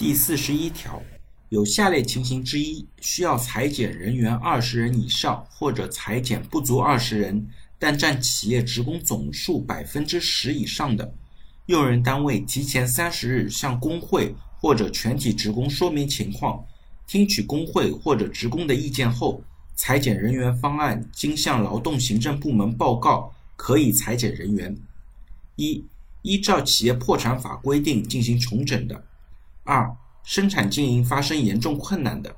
第四十一条，有下列情形之一，需要裁减人员二十人以上，或者裁减不足二十人，但占企业职工总数百分之十以上的，用人单位提前三十日向工会或者全体职工说明情况，听取工会或者职工的意见后，裁减人员方案经向劳动行政部门报告，可以裁减人员。一、依照企业破产法规定进行重整的；二、生产经营发生严重困难的；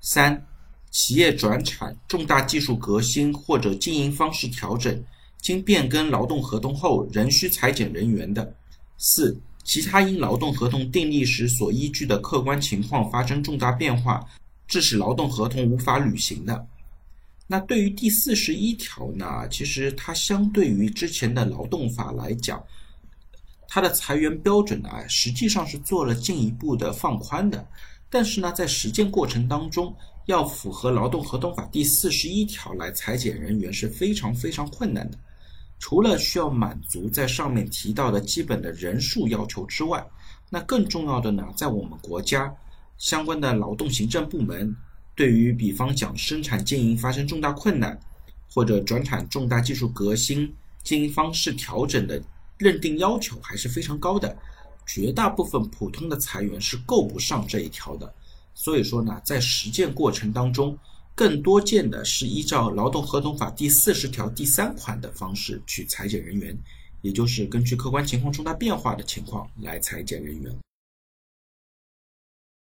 三、企业转产、重大技术革新或者经营方式调整，经变更劳动合同后仍需裁减人员的；四、其他因劳动合同订立时所依据的客观情况发生重大变化，致使劳动合同无法履行的。那对于第四十一条呢？其实它相对于之前的劳动法来讲，它的裁员标准呢，实际上是做了进一步的放宽的。但是呢，在实践过程当中，要符合劳动合同法第四十一条来裁减人员是非常非常困难的。除了需要满足在上面提到的基本的人数要求之外，那更重要的呢，在我们国家相关的劳动行政部门。对于比方讲生产经营发生重大困难，或者转产重大技术革新、经营方式调整的认定要求还是非常高的，绝大部分普通的裁员是够不上这一条的。所以说呢，在实践过程当中，更多见的是依照劳动合同法第四十条第三款的方式去裁减人员，也就是根据客观情况重大变化的情况来裁减人员。